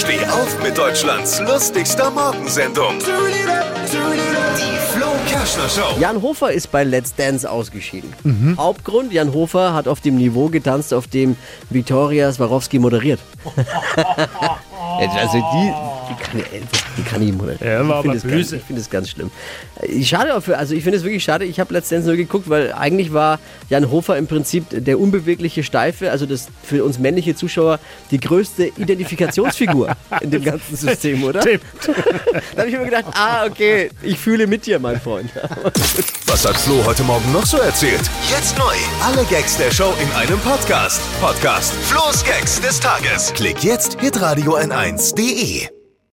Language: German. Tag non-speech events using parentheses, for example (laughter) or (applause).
Steh auf mit Deutschlands lustigster Morgensendung. Die Flo Kerschner Show. Jan Hofer ist bei Let's Dance ausgeschieden. Hauptgrund, Jan Hofer hat auf dem Niveau getanzt, auf dem Viktoria Swarovski moderiert. (laughs) also die, die kann, die kann ich moderieren. Er war ich finde es ganz, böse. ich finde es ganz schlimm. Äh, Schade dafür, also ich finde es wirklich schade. Ich habe Dance nur geguckt, weil eigentlich war Jan Hofer im Prinzip der unbewegliche Steife, also das für uns männliche Zuschauer die größte Identifikationsfigur in dem ganzen System, (laughs) oder? Stimmt. (laughs) Da habe ich mir gedacht, ah, okay, ich fühle mit dir, mein Freund. (laughs) Was hat Flo heute Morgen noch so erzählt? Jetzt neu. Alle Gags der Show in einem Podcast. Podcast Flo's Gags des Tages. Klick jetzt, hitradio n1.de.